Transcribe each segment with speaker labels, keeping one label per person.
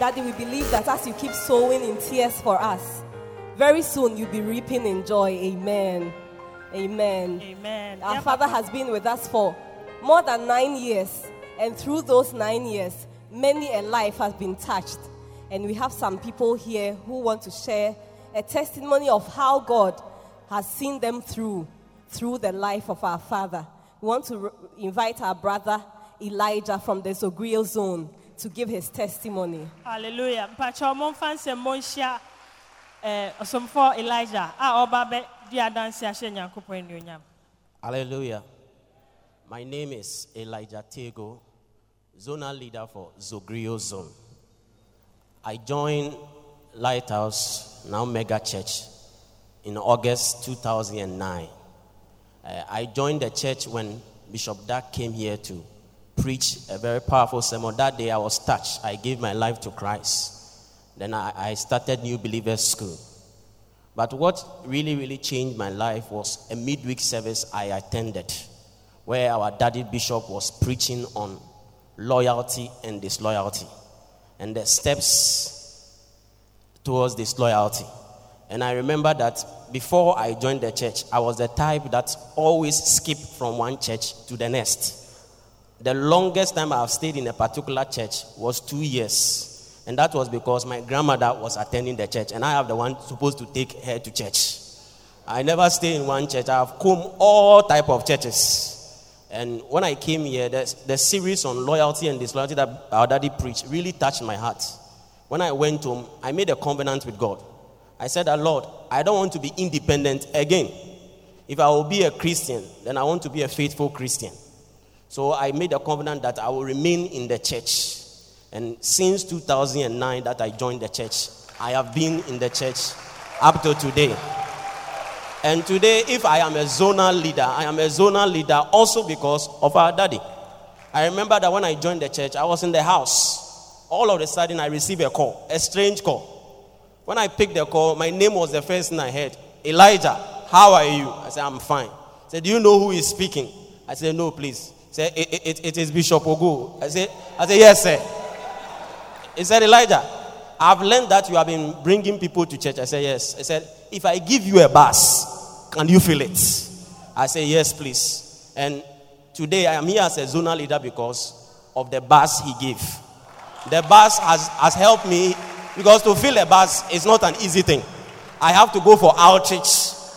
Speaker 1: Daddy, we believe that as you keep sowing in tears for us, very soon you'll be reaping in joy. Amen. Amen.
Speaker 2: Amen.
Speaker 1: Our
Speaker 2: Yeah,
Speaker 1: Father
Speaker 2: Papa.
Speaker 1: has been with us for more than nine years, and through those nine years, many a life has been touched. And we have some people here who want to share a testimony of how God has seen them through, through the life of our Father. We want to re- invite our brother Elijah from the Zogriel zone to give his testimony.
Speaker 2: Hallelujah. Mpacha momfa nsɛm monhyia eh, ɔsomfo Elijah a ɔba bɛ di adanse ahyɛ Nyankopɔn anuonyam.
Speaker 3: Hallelujah. My name is Elijah Tego, zonal leader for Zogrio Zone. I joined Lighthouse, now Mega Church, in August 2009. Uh, I joined the church when Bishop Dag came here to preach a very powerful sermon. That day I was touched. I gave my life to Christ. Then I, I started New Believers School. But what really, really changed my life was a midweek service I attended where our daddy bishop was preaching on loyalty and disloyalty and the steps towards disloyalty. And I remember that before I joined the church, I was the type that always skipped from one church to the next. The longest time I've stayed in a particular church was two years. And that was because my grandmother was attending the church, and I have the one supposed to take her to church. I never stay in one church. I've come all type of churches. And when I came here, the, the series on loyalty and disloyalty that our daddy preached really touched my heart. When I went home, I made a covenant with God. I said, Lord, I don't want to be independent again. If I will be a Christian, then I want to be a faithful Christian. So I made a covenant that I will remain in the church. And since 2009 that I joined the church, I have been in the church up to today. And today, if I am a zonal leader, I am a zonal leader also because of our daddy. I remember that when I joined the church, I was in the house. All of a sudden, I received a call, a strange call. When I picked the call, my name was the first thing I heard Elijah, how are you? I said, I'm fine. He said, Do you know who is speaking? I said, No, please. Said, It, it, it is Bishop Ogo. I said, I said, Yes, sir. He said, Elijah, I've learned that you have been bringing people to church. I said, Yes. He said, If I give you a bus, can you feel it? I said, Yes, please. And today I am here as a zonal leader because of the bus he gave. The bus has, has helped me because to fill a bus is not an easy thing. I have to go for outreach,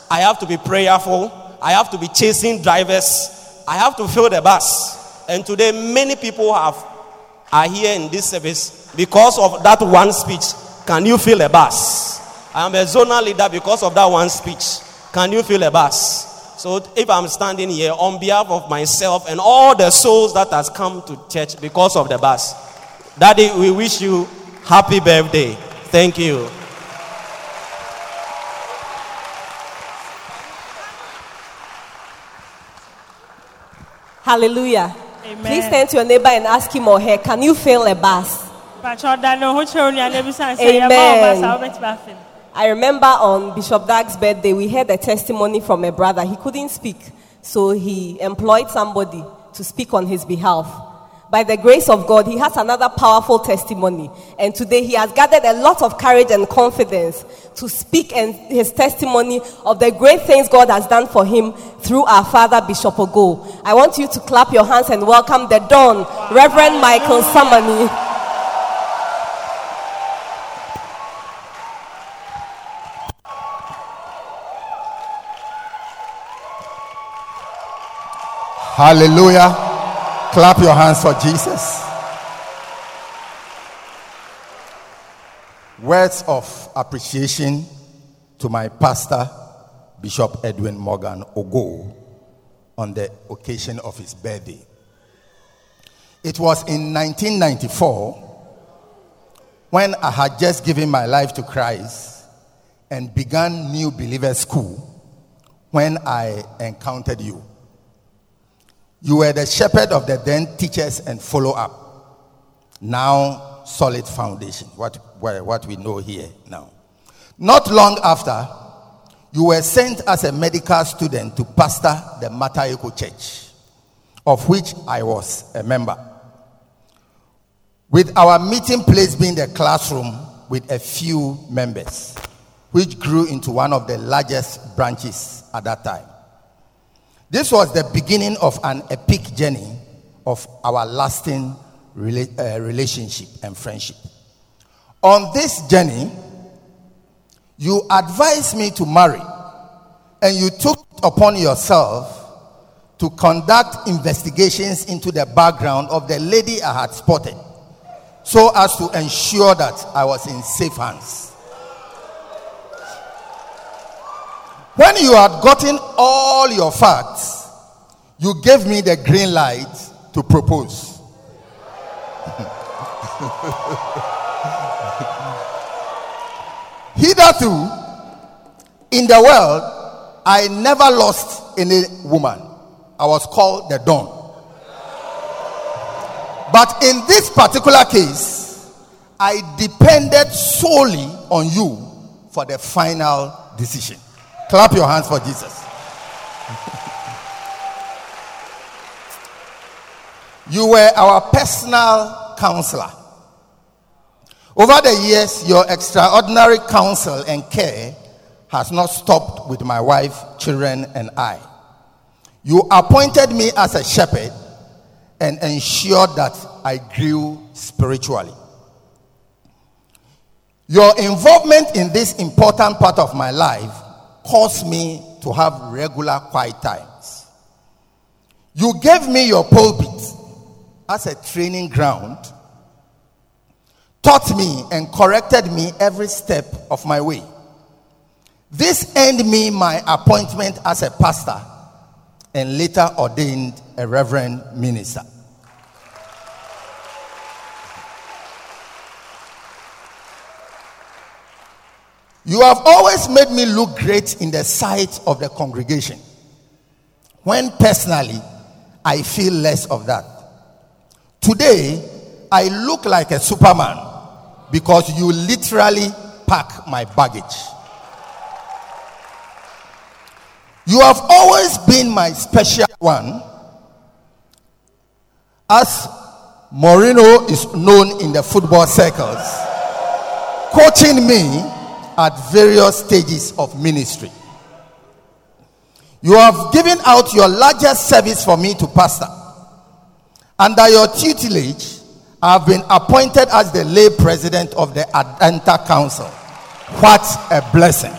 Speaker 3: I have to be prayerful, I have to be chasing drivers, I have to fill the bus. And today, many people have are here in this service because of that one speech. Can you fill a bus? I am a zonal leader because of that one speech. Can you fill a bus? So if I'm standing here on behalf of myself and all the souls that has come to church because of the bus, Daddy, we wish you happy birthday. Thank you.
Speaker 1: Hallelujah.
Speaker 2: Amen.
Speaker 1: Please turn to your neighbor and ask him or her, can you feel a bus?
Speaker 2: Mpacha ɔda ne ho kyerɛ onua na ebisa nsɛ
Speaker 1: Amen.
Speaker 2: yɛma ɔba saa wobɛtumi afem.
Speaker 1: I remember on Bishop Dag's birthday, we heard a testimony from a brother. He couldn't speak, so he employed somebody to speak on his behalf by the grace of God, he has another powerful testimony. And today he has gathered a lot of courage and confidence to speak and his testimony of the great things God has done for him through our father, Bishop Ogo. I want you to clap your hands and welcome the Don, Reverend Michael Samani.
Speaker 4: Hallelujah. Clap your hands for Jesus. Words of appreciation to my pastor, Bishop Edwin Morgan Ogo, on the occasion of his birthday. It was in 1994 when I had just given my life to Christ and began New Believer School when I encountered you. You were the shepherd of the then teachers and follow up. Now, solid foundation, what, what we know here now. Not long after, you were sent as a medical student to pastor the Mataheko Church, of which I was a member. With our meeting place being the classroom with a few members, which grew into one of the largest branches at that time. This was the beginning of an epic journey of our lasting rela- uh, relationship and friendship. On this journey, you advised me to marry, and you took upon yourself to conduct investigations into the background of the lady I had spotted so as to ensure that I was in safe hands. When you had gotten all your facts, you gave me the green light to propose. Hitherto, in the world, I never lost any woman. I was called the Don. But in this particular case, I depended solely on you for the final decision. Clap your hands for Jesus. you were our personal counselor. Over the years, your extraordinary counsel and care has not stopped with my wife, children, and I. You appointed me as a shepherd and ensured that I grew spiritually. Your involvement in this important part of my life caused me to have regular quiet times. You gave me your pulpit as a training ground, taught me and corrected me every step of my way. This earned me my appointment as a pastor and later ordained a reverend minister. You have always made me look great in the sight of the congregation. When personally, I feel less of that. Today, I look like a superman because you literally pack my baggage. You have always been my special one, as Mourinho is known in the football circles, coaching me at various stages of ministry. You have given out your largest service for me to pastor. Under your tutelage, I have been appointed as the lay president of the Adenta Council. What a blessing!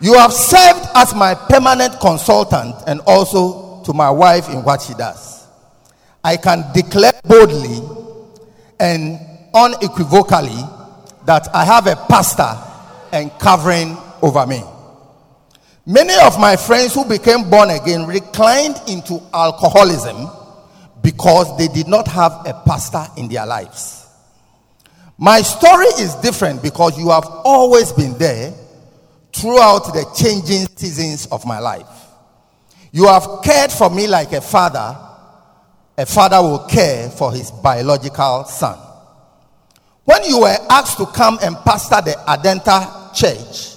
Speaker 4: You have served as my permanent consultant and also to my wife in what she does. I can declare boldly and unequivocally that I have a pastor and covering over me. Many of my friends who became born again reclined into alcoholism because they did not have a pastor in their lives. My story is different because you have always been there throughout the changing seasons of my life. You have cared for me like a father. A father will care for his biological son. When you were asked to come and pastor the Adenta church,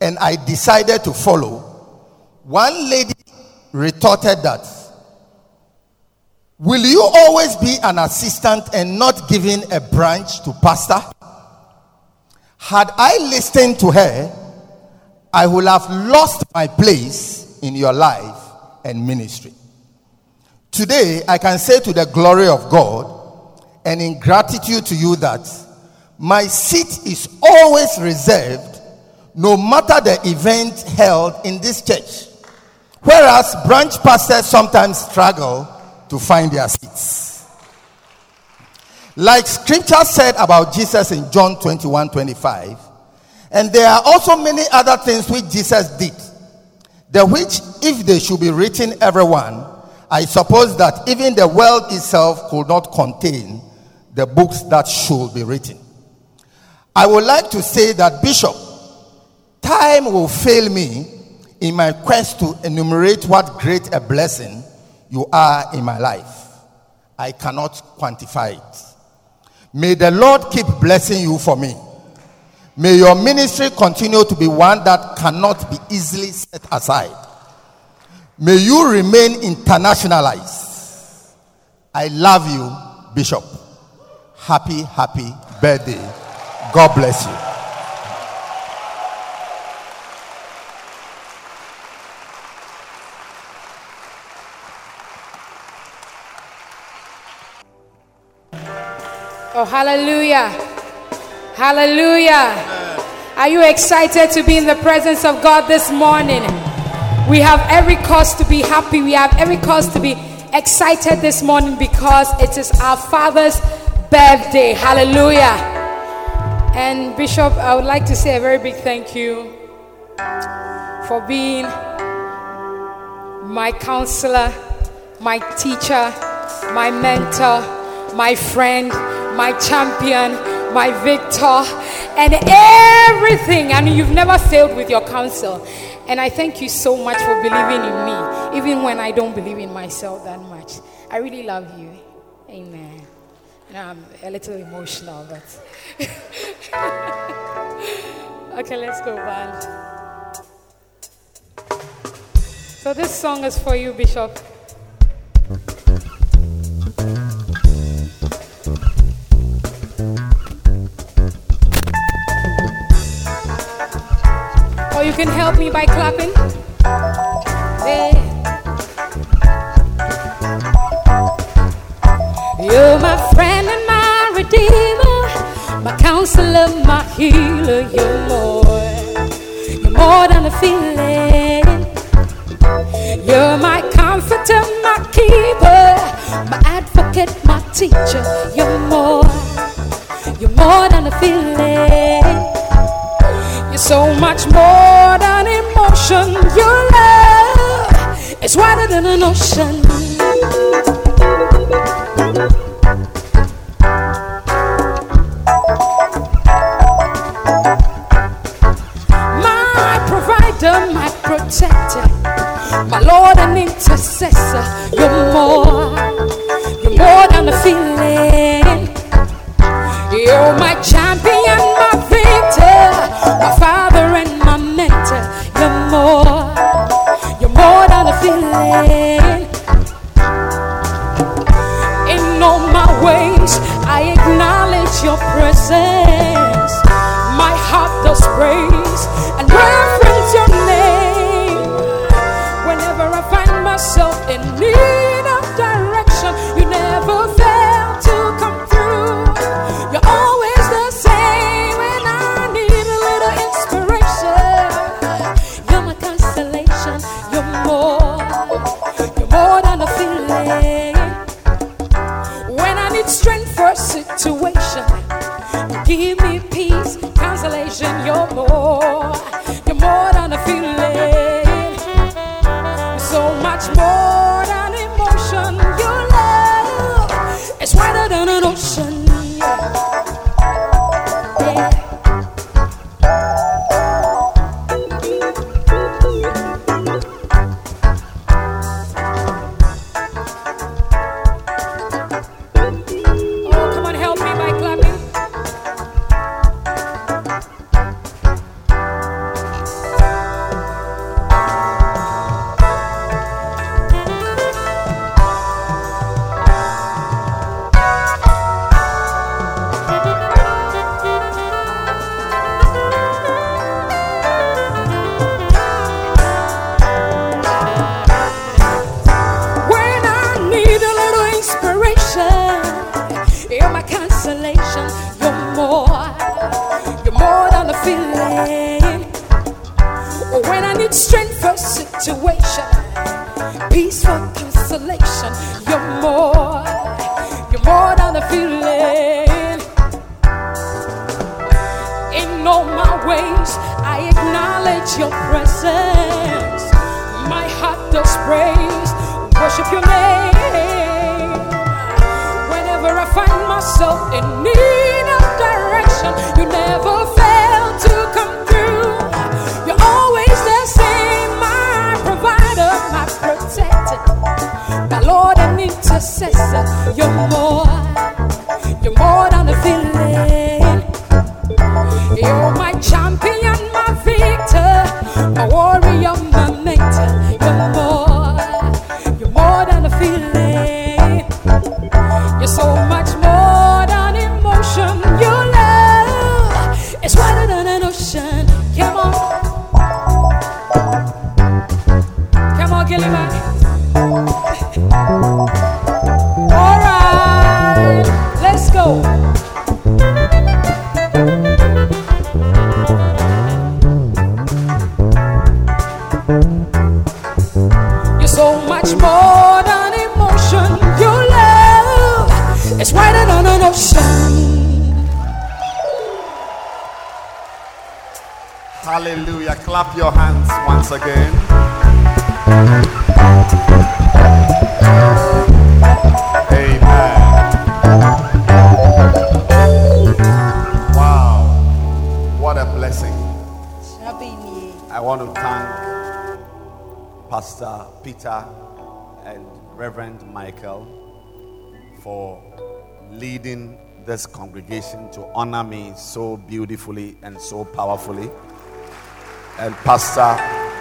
Speaker 4: and I decided to follow, one lady retorted that, Will you always be an assistant and not giving a branch to pastor? Had I listened to her, I would have lost my place in your life and ministry. Today, I can say to the glory of God and in gratitude to you that my seat is always reserved no matter the event held in this church Whereas branch pastors sometimes struggle to find their seats. Like scripture said about Jesus in John 21 25, and there are also many other things which Jesus did, the which, if they should be written, everyone, I suppose that even the world itself could not contain the books that should be written. I would like to say that, Bishop, time will fail me in my quest to enumerate what great a blessing you are in my life. I cannot quantify it. May the Lord keep blessing you for me. May your ministry continue to be one that cannot be easily set aside. May you remain internationalized. I love you, Bishop. Happy, happy birthday. God bless you.
Speaker 5: Oh, hallelujah. Hallelujah. Are you excited to be in the presence of God this morning? We have every cause to be happy. We have every cause to be excited this morning because it is our Father's birthday. Hallelujah. And Bishop, I would like to say a very big thank you for being my counselor, my teacher, my mentor, my friend, my champion, my victor, and everything. And you've never failed with your counsel. And I thank you so much for believing in me, even when I don't believe in myself that much. I really love you. Amen. I'm a little emotional, but. okay, let's go, band. So this song is for you, Bishop. Or you can help me by clapping. You're my friend and my redeemer, my counselor, my healer. You're more, you're more than a feeling. You're my comforter, my keeper, my advocate, my teacher. You're more, you're more than a feeling. You're so much more than emotion. Your love is wider than an ocean.
Speaker 6: Once again. Amen. Wow. What a blessing. I want to thank Pastor Peter and Reverend Michael for leading this congregation to honor me so beautifully and so powerfully. And Pastor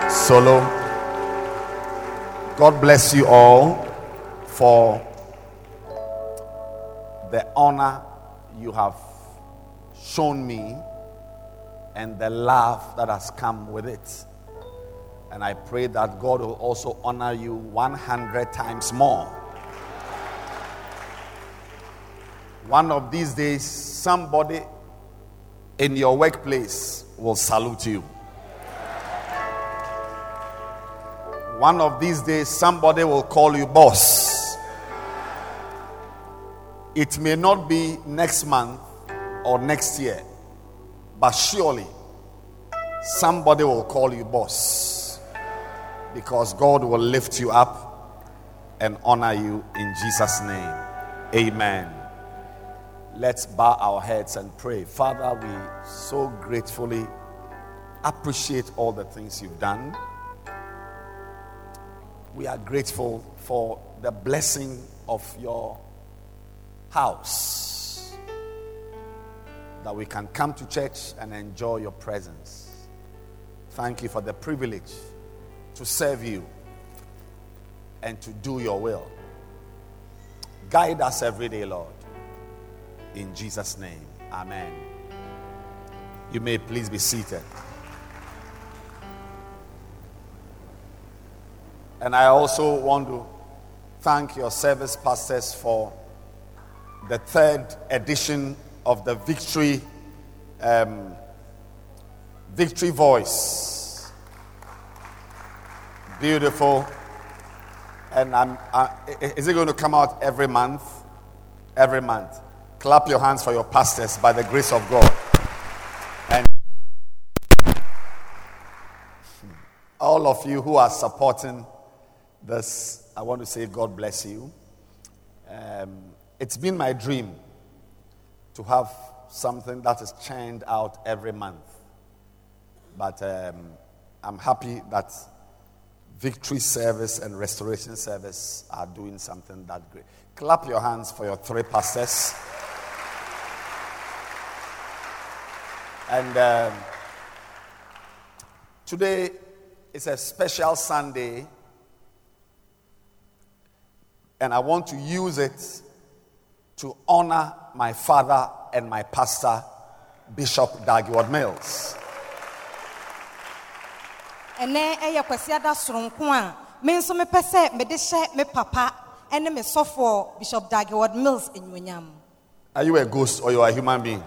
Speaker 6: Solo, God bless you all for the honor you have shown me and the love that has come with it. And I pray that God will also honor you 100 times more. One of these days, somebody in your workplace will salute you. One of these days, somebody will call you boss. It may not be next month or next year, but surely somebody will call you boss because God will lift you up and honor you in Jesus' name. Amen. Let's bow our heads and pray. Father, we so gratefully appreciate all the things you've done. We are grateful for the blessing of your house that we can come to church and enjoy your presence. Thank you for the privilege to serve you and to do your will. Guide us every day, Lord. In Jesus' name, Amen. You may please be seated. And I also want to thank your service pastors for the third edition of the Victory um, Victory Voice. Beautiful. And I'm, is it going to come out every month? Every month. Clap your hands for your pastors by the grace of God. And all of you who are supporting this, I want to say God bless you. Um, it's been my dream to have something that is churned out every month. But um, I'm happy that Victory Service and Restoration Service are doing something that great. Clap your hands for your three pastors. And um, today is a special Sunday, and I want to use it to honor my father and my pastor, Bishop Dag Heward-Mills.
Speaker 7: ɛnɛ ɛyɛ kwasi ada soronko a me nso mepɛ sɛ mede hyɛ me papa ɛne me sɔfoɔ bishop dageward mills enyuonyam
Speaker 6: Are you a ghost or you are a human being?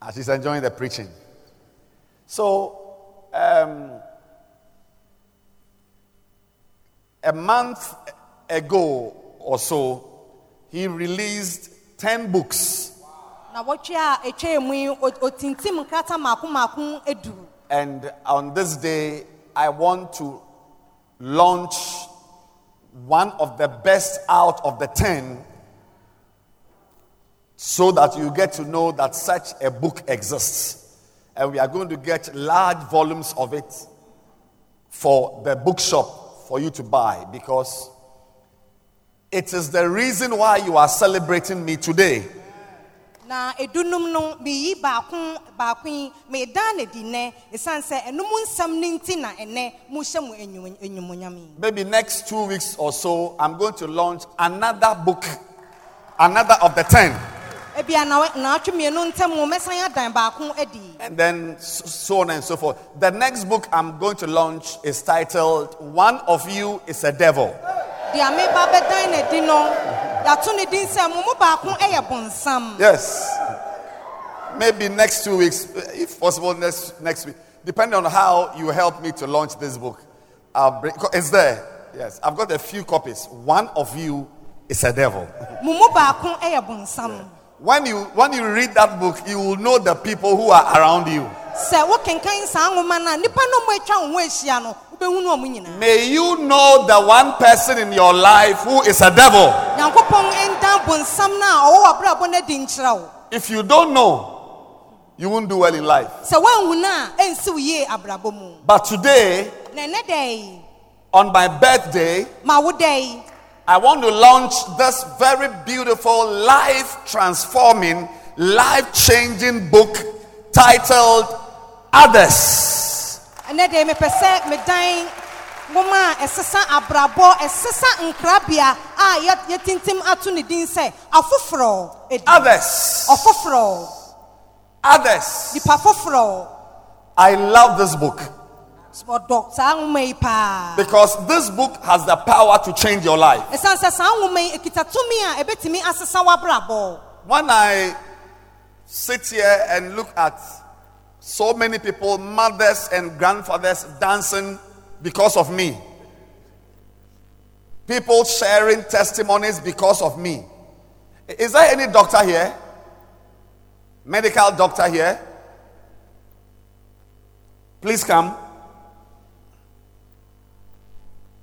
Speaker 6: As she's enjoying the preaching. So, um, a month ago or so, he released 10 books.
Speaker 7: Na wɔtwe a ɛtwa mu yi o- otintim nkrata mako mako aduru
Speaker 6: And on this day, I want to launch one of the best out of the 10 so that you get to know that such a book exists. And we are going to get large volumes of it for the bookshop for you to buy because it is the reason why you are celebrating me today.
Speaker 7: na edunum no meyi baako baako yi medan ne di nnɛ ɛsiane sɛ ɛno nsɛm no nti na ɛnɛ mohyɛ mo enyum- yi
Speaker 6: Maybe next two weeks or so, I'm going to launch another book, another of the 10.
Speaker 7: Ebia na naatwe mmienu ntam mo mɛsan adan baako adi
Speaker 6: And then so on and so forth. The next book I'm going to launch is titled One of You is a Devil.
Speaker 7: deɛ meba bɛdan ne di no yɛato ne din sɛ mo mu baako yɛ bonsam
Speaker 6: Yes. Maybe next two weeks, if possible, next, next week. Depending on how you help me to launch this book. I'll bring, it's there. Yes. I've got a few copies. One of You is a Devil.
Speaker 7: mo mu baako yɛ bonsam
Speaker 6: When you, when you read that book, you will know the people who are around you.
Speaker 7: sɛ wokenkan saa nwoma no a nnipa no mo atwa wo ho ahyia no wobɛhu no ɔmo nyinaa
Speaker 6: May you know the one person in your life who is a devil.
Speaker 7: nyankopɔn ɛndan bonsam no a ɔwɔ w'abrabɔ no adi nkyerɛ wo
Speaker 6: If you don't know, you won't do well in life.
Speaker 7: sɛ woanhu no a ɛnsi wo yie abrabɔ
Speaker 6: But today,
Speaker 7: na ɛnɛ da yi
Speaker 6: on my birthday,
Speaker 7: ma wo da yi
Speaker 6: I want to launch this very beautiful, life transforming, life changing book titled Others.
Speaker 7: ɛnɛ da yi mepɛ sɛ medan nwoma a ɛsesa abrabɔ ɛsesa nkrabea a yɛtintim ato ne din sɛ afoforɔ edi
Speaker 6: Others.
Speaker 7: ɔfoforɔ
Speaker 6: Others.
Speaker 7: nipa foforɔ
Speaker 6: I love this book because this book has the power to change your life.
Speaker 7: ɛsiane sɛ saa nwoma yi ekita tumi a ɛbɛtumi asesa w'abrabɔ
Speaker 6: When I sit here and look at so many people, mothers and grandfathers dancing because of me, people sharing testimonies because of me. Is there any doctor here? Medical doctor here? Please come.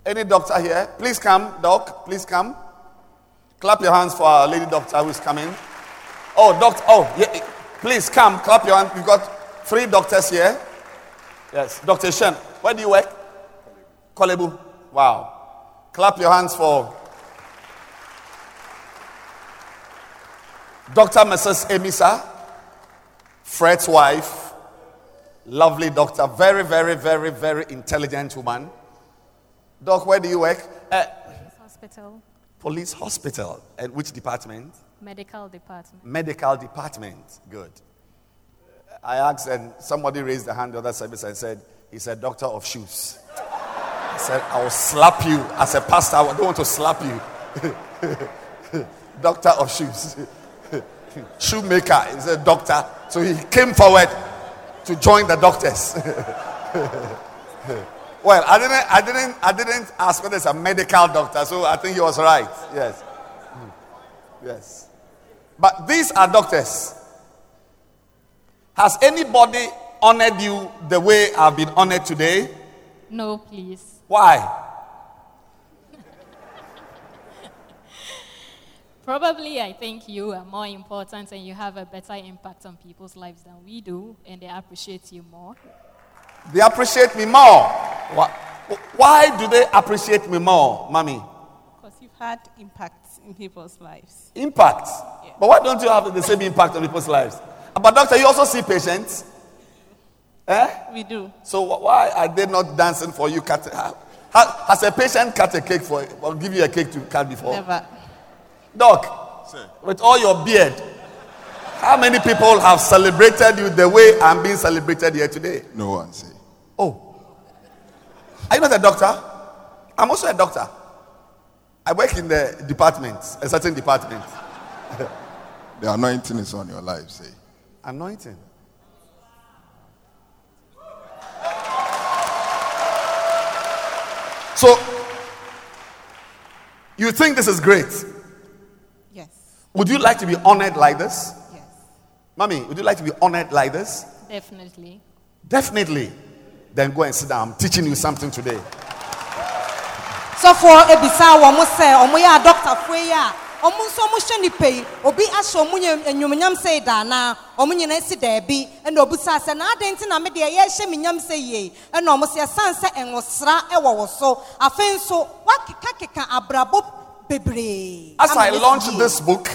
Speaker 6: Any doctor here? Please come, doc. Please come. Clap your hands for our lady doctor who is coming. Oh, doctor. Oh, yeah. Please come. Clap your hands. We've got three doctors here. Yes. Dr. Shen. Where do you work? Korle Bu. Wow. Clap your hands for Dr. Mrs. Emisa, Fred's wife. Lovely doctor. Very, very, very, very intelligent woman. Doc, where do you work? Uh,
Speaker 8: Hospital,
Speaker 6: police hospital. And which department?
Speaker 8: medical department.
Speaker 6: Medical department. Good. I asked, and somebody raised the hand the other service and said, He's a doctor of shoes. I said, I will slap you as a pastor. I don't want to slap you. doctor of shoes. Shoemaker is a doctor. So he came forward to join the doctors. well, I didn't, I didn't, I didn't ask whether it's a medical doctor, so I think he was right. Yes. Hmm. Yes. But these are doctors. Has anybody honored you the way I've been honored today?
Speaker 8: No, please.
Speaker 6: Why?
Speaker 8: Probably, I think you are more important and you have a better impact on people's lives than we do, and they appreciate you more.
Speaker 6: They appreciate me more. Why, why do they appreciate me more, mommy?
Speaker 9: Because you've had impacts in people's lives.
Speaker 6: Impact. But why don't you have the same impact on people's lives? But doctor, you also see patients. Eh?
Speaker 9: We do.
Speaker 6: So why are they not dancing for you? Cut, ha- ha- has a patient cut a cake for you or give you a cake to cut before?
Speaker 9: Never.
Speaker 6: Doc, Sir. with all your beard, how many people have celebrated you the way I'm being celebrated here today?
Speaker 10: No one say.
Speaker 6: Oh. Are you not a doctor? I'm also a doctor. I work in the department, a certain department.
Speaker 10: The anointing is on your life, say.
Speaker 6: Anointing. So, you think this is great?
Speaker 9: Yes.
Speaker 6: Would you like to be honored like this?
Speaker 9: Yes.
Speaker 6: Mommy, would you like to be honored like this?
Speaker 8: Definitely.
Speaker 6: Definitely. Then go and sit down. I'm teaching you something today.
Speaker 7: sɔfoɔ ebisa wɔn sɛ wɔn yɛ adɔktafoɔ yi a wɔn nso wɔhyɛ nipa yi obi ahyɛ wɔn enyomnyam sɛ yi daana wɔn nyinaa si daabi ɛna obusa sɛ n'adan ti na me deɛ yɛhyɛ me nyam sɛ yie ɛna wɔn sɛ ɛsan sɛ ɛnwosra ɛwɔ wɔ so afei nso wakekakeka abrabɔ bebree.
Speaker 6: As I launch this book,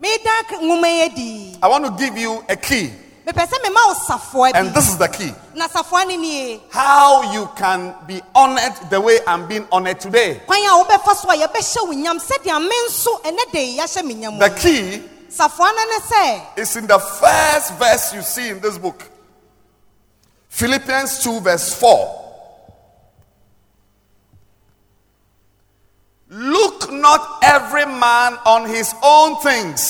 Speaker 7: Meda nwoma yi di.
Speaker 6: I want to give you a key.
Speaker 7: Mepɛ sɛ mema wo safoa
Speaker 6: And this is the key.
Speaker 7: Na safoa ne.
Speaker 6: How you can be honored the way I'm being honored today.
Speaker 7: Kwan a wobɛfa so a yɛbɛhyɛ wo nyam sɛdeɛ me nso ɛnɛ de yɛahyɛ me nyam.
Speaker 6: The key
Speaker 7: Safoa no ne sɛ.
Speaker 6: is in the first verse you see in this book Philippians 2, verse 4. Look not every man on his own things,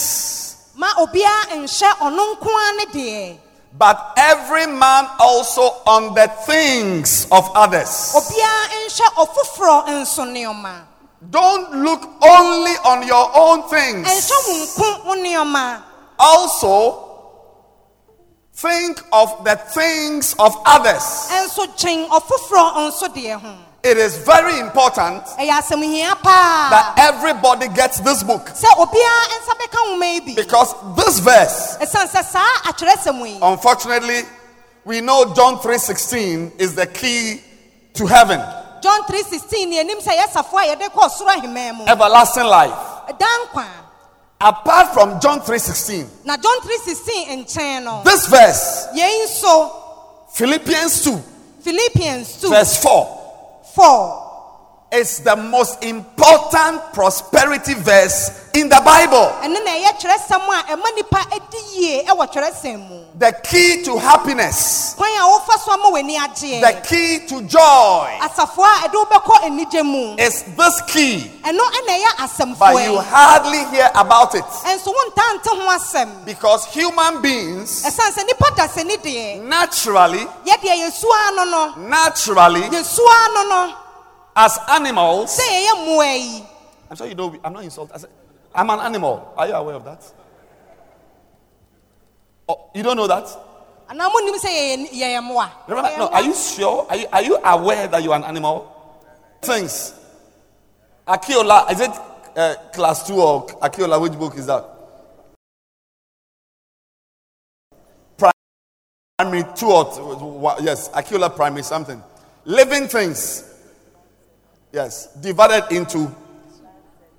Speaker 7: ma obiara nhyɛ ɔno nko ara ne deɛ
Speaker 6: but every man also on the things of others.
Speaker 7: obiara nhyɛ ɔfoforɔ nso nneɛma
Speaker 6: Don't look only on your own things.
Speaker 7: ɛnhyɛ wo nko wo nneɛma
Speaker 6: Also, think of the things of others.
Speaker 7: Ɛnso kyɛn ɔfoforɔ nso deɛ ho
Speaker 6: It is very important
Speaker 7: ɛyɛ asɛm hia paa
Speaker 6: that everybody gets this book.
Speaker 7: Sɛ obiara nsa bɛka nwoma yi bi
Speaker 6: because this verse,
Speaker 7: ɛsiane sɛ saa atwerɛsɛm yi.
Speaker 6: unfortunately, we know John 3:16 is the key to heaven,
Speaker 7: john 316 ne anim sɛ yɛ safoa a yɛde kɔ ɔsoro ahemman mu.
Speaker 6: Everlasting life. Apart from John 3:16,
Speaker 7: na john 316 nkyɛn no
Speaker 6: this verse, Philippians 2,
Speaker 7: philippians 2
Speaker 6: verse 4,
Speaker 7: 4
Speaker 6: is the most important prosperity verse in the Bible.
Speaker 7: ɛno na ɛyɛ twerɛsɛm a ɛma nipa adi yie ɛwɔ twerɛsɛm mu.
Speaker 6: The key to happiness,
Speaker 7: kwan a wofa so ama w'ani
Speaker 6: the key to joy.
Speaker 7: Asafoa a ɛde wobɛkɔ anigye mu.
Speaker 6: Is this key, but you hardly hear about it.
Speaker 7: Ɛnso wontaa nte
Speaker 6: because human beings
Speaker 7: ɛsiane sɛ nipa da sɛ ni deɛ.
Speaker 6: naturally,
Speaker 7: yɛdeɛ yɛsua no no.
Speaker 6: naturally,
Speaker 7: yɛsua no no
Speaker 6: as animals.
Speaker 7: sɛ yɛyɛ mmoa yi
Speaker 6: I'm sure you know, I'm not insulted. I'm an animal. Are you aware of that? Oh, you don't know that?
Speaker 7: anaa monim sɛ yɛyɛ yɛyɛ mmoa
Speaker 6: Remember, no, are you sure? Are you, are you aware that you're an animal? Things. Aki-Ola, is it uh, class two or Aki-Ola? Which book is that? Primary two or t- yes, Aki-Ola primary something. Living things. Yes, divided into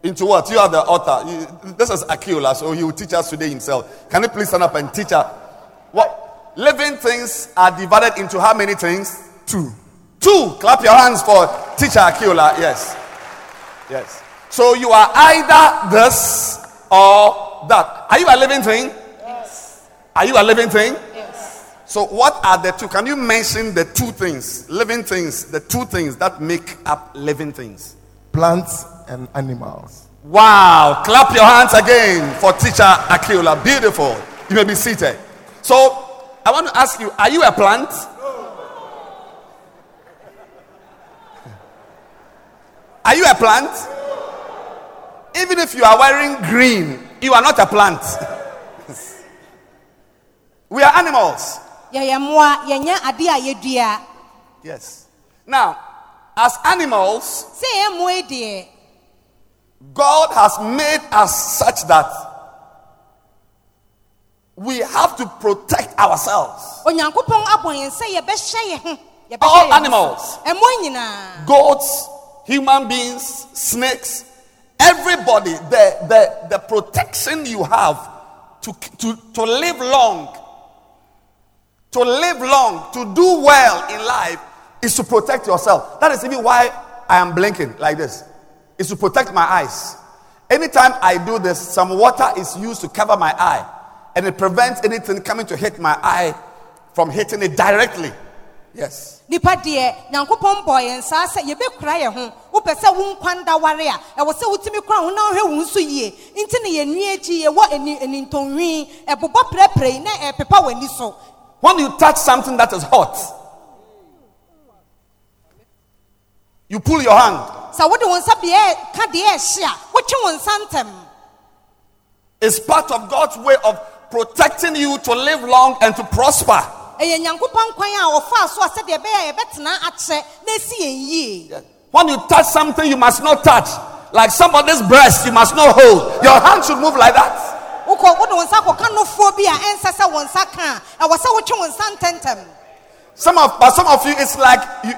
Speaker 6: into what? You are the author. You- this is Aki-Ola, so he will teach us today himself. Can you please stand up and teach us? What living things are divided into how many things? Two. Two. Clap your hands for teacher Aki-Ola. Yes. Yes. So you are either this or that. Are you a living thing? Yes. Are you a living thing? So what are the two? Can you mention the two things, living things, the two things that make up living things?
Speaker 4: Plants and animals.
Speaker 6: Wow. Clap your hands again for teacher Aki-Ola. Beautiful. You may be seated. So I want to ask you, are you a plant? No. Are you a plant? Even if you are wearing green, you are not a plant. we are animals.
Speaker 7: Yɛyɛ mmoa yɛnyɛ ade a yɛdua
Speaker 6: Yes. Now, as animals,
Speaker 7: sɛ yɛyɛ mmoa
Speaker 6: God has made us such that we have to protect ourselves.
Speaker 7: onyankopɔn abɔ yɛn sɛ yɛbɛhyɛ yɛn ho yɛbɛhyɛ
Speaker 6: All animals. Goats, human beings, snakes, everybody, the, the, the protection you have to, to, to live long, to live long, to do well in life is to protect yourself. That is even why I am blinking like this. Is to protect my eyes. Anytime I do this, some water is used to cover my eye, and it prevents anything coming to hit my eye from hitting it directly. Yes.
Speaker 7: nipa
Speaker 6: When you touch something that is hot, you pull your hand.
Speaker 7: sɛ wode wo nsa deɛ ka deɛ ɛhye a wotwe wo nsa ntɛm
Speaker 6: It's part of God's way of protecting you to live long and to prosper.
Speaker 7: ɛyɛ nyankopɔn kwan a wɔfaa so a sɛdeɛ ɛbɛyɛ a yɛbɛtena akyɛ na ɛsi yɛn yie
Speaker 6: When you touch something you must not touch, like somebody's breast, you must not hold. Your hand should move like that.
Speaker 7: Wokɔ wode wo nsa kɔka nofoɔ bi a ɛnsɛ sɛ wo nsa ka a ɛwɔ sɛ wotwe wo nsa ntɛntɛm
Speaker 6: Some of, but some of you, it's like you,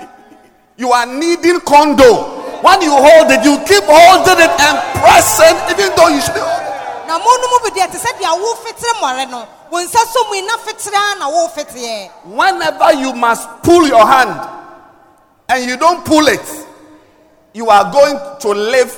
Speaker 6: you are needing condo. When you hold it, you keep holding it and pressing, even though you should.
Speaker 7: na mo no mu bi deɛ te sɛ deɛ wofetere mmɔre no wo nsa so mu na a na wofeteɛ
Speaker 6: Whenever you must pull your hand and you don't pull it, you are going to live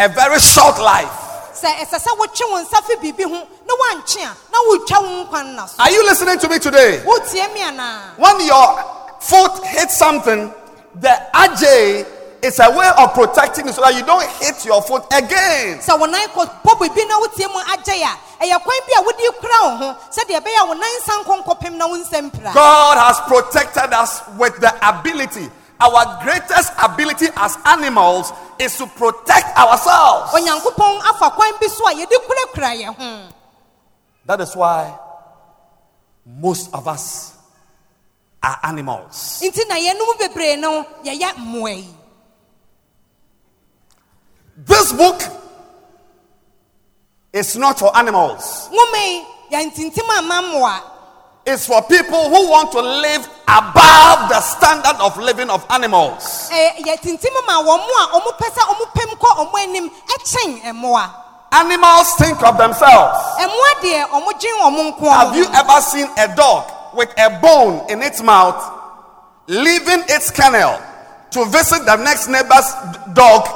Speaker 6: a very short life.
Speaker 7: Sɛ ɛsɛ sɛ wotwe wo nsa fi biribi ho na woankye a na wotwa wo nkwa nna so
Speaker 6: Are you listening to me today?
Speaker 7: wotie mi anaa
Speaker 6: When your foot hits something, the AJ is a way of protecting you so that you don't hit your foot again.
Speaker 7: sɛ wo nan kɔpɔ biribi na wotie mu agye a ɛyɛ kwan bi a wode kura wo ho sɛdeɛ ɛbɛyɛ a wo nan nsa nkɔnkɔpem na wo
Speaker 6: God has protected us with the ability. Our greatest ability as animals is to protect ourselves.
Speaker 7: onyankopɔn afa kwan bi so a yɛde kurakura yɛn ho
Speaker 6: That is why most of us are animals.
Speaker 7: nti na yɛnom bebree no yɛyɛ mmoa yi
Speaker 6: This book is not for animals.
Speaker 7: Nwoma yi yɛntintim ama mmoa
Speaker 6: It's for people who want to live above the standard of living of animals.
Speaker 7: Eh, Ɛyɛ- yɛtintim ma wɔn mo a wɔn pɛ sɛ wɔn pɛm kɔ wɔn anim ɛkyɛn mmoa
Speaker 6: Animals think of themselves.
Speaker 7: mmoa deɛ wɔn gye wɔn nko
Speaker 6: Have you ever seen a dog with a bone in its mouth leaving its kennel to visit the next neighbor's dog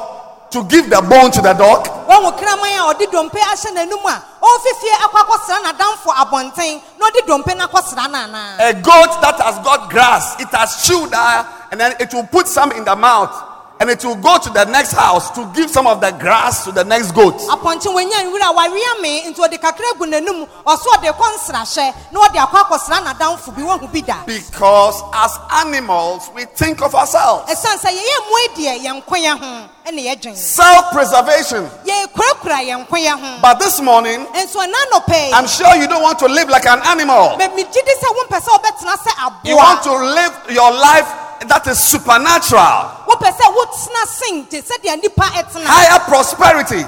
Speaker 6: to give the bone to the dog?
Speaker 7: wɔ kraman a ɔde dompe ahyɛ n'anum a ɔfifie akɔ akɔsra n'adamfo abɔnten na ɔde dompe n'akɔsra n'ana.
Speaker 6: A goat that has got grass, it has chewed her, and then it will put some in the mouth, and it will go to the next house to give some of the grass to the next goat.
Speaker 7: apɔnkye wɔnya nwura wawia me nti ɔde kakra gu n'anum ɔso ɔde kɔ nsrahyɛ na ɔde akɔ akɔsra n'adamfo bi wɔn ho bi da.
Speaker 6: Because as animals, we think of ourselves.
Speaker 7: ɛsan sɛ yɛyɛ mmoa yi deɛ yɛn ho ɛna yɛdwen.
Speaker 6: Self preservation.
Speaker 7: yɛkurakura yɛn nkoya ho.
Speaker 6: But this morning,
Speaker 7: nso ɛna nɔpɛ.
Speaker 6: I'm sure you don't want to live like an animal.
Speaker 7: mɛ mi gyi di sɛ wɔn pɛ sɛ ɔbɛtena sɛ
Speaker 6: You want to live your life that is supernatural,
Speaker 7: wɔn pɛ sɛ wɔtena sen te sɛ deɛ nipa ɛtena.
Speaker 6: higher prosperity.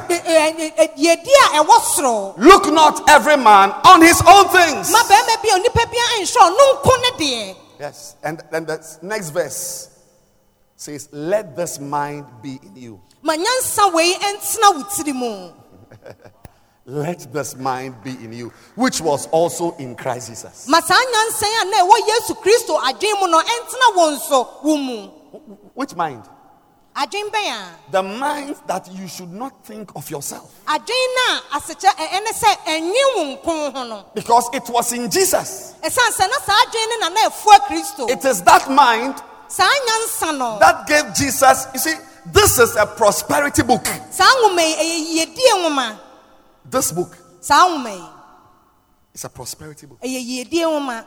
Speaker 6: Look not every man on his own things.
Speaker 7: ma bɛrima bi bi a nhyɛ ɔno nko.
Speaker 6: Yes. And then the next verse says, Let this mind be in you. Let this mind be in you, which was also in Christ Jesus.
Speaker 7: ma saa nyansa yi a na ɛwɔ yesu kristo adwene mu no ɛntena wɔn nso wo mu.
Speaker 6: Which mind? The mind that you should not think of yourself.
Speaker 7: adwene na asekyɛ ɛ- ɛne sɛ ɛnwe wo nko ho no.
Speaker 6: Because it was in Jesus.
Speaker 7: ɛsan sɛ na saa adwene na na ɛfua kristo.
Speaker 6: It is that mind that gave Jesus. You see, this is a prosperity book. This book
Speaker 7: saa nwoma yi
Speaker 6: is a prosperity book.
Speaker 7: ɛyɛ yiedie nwoma.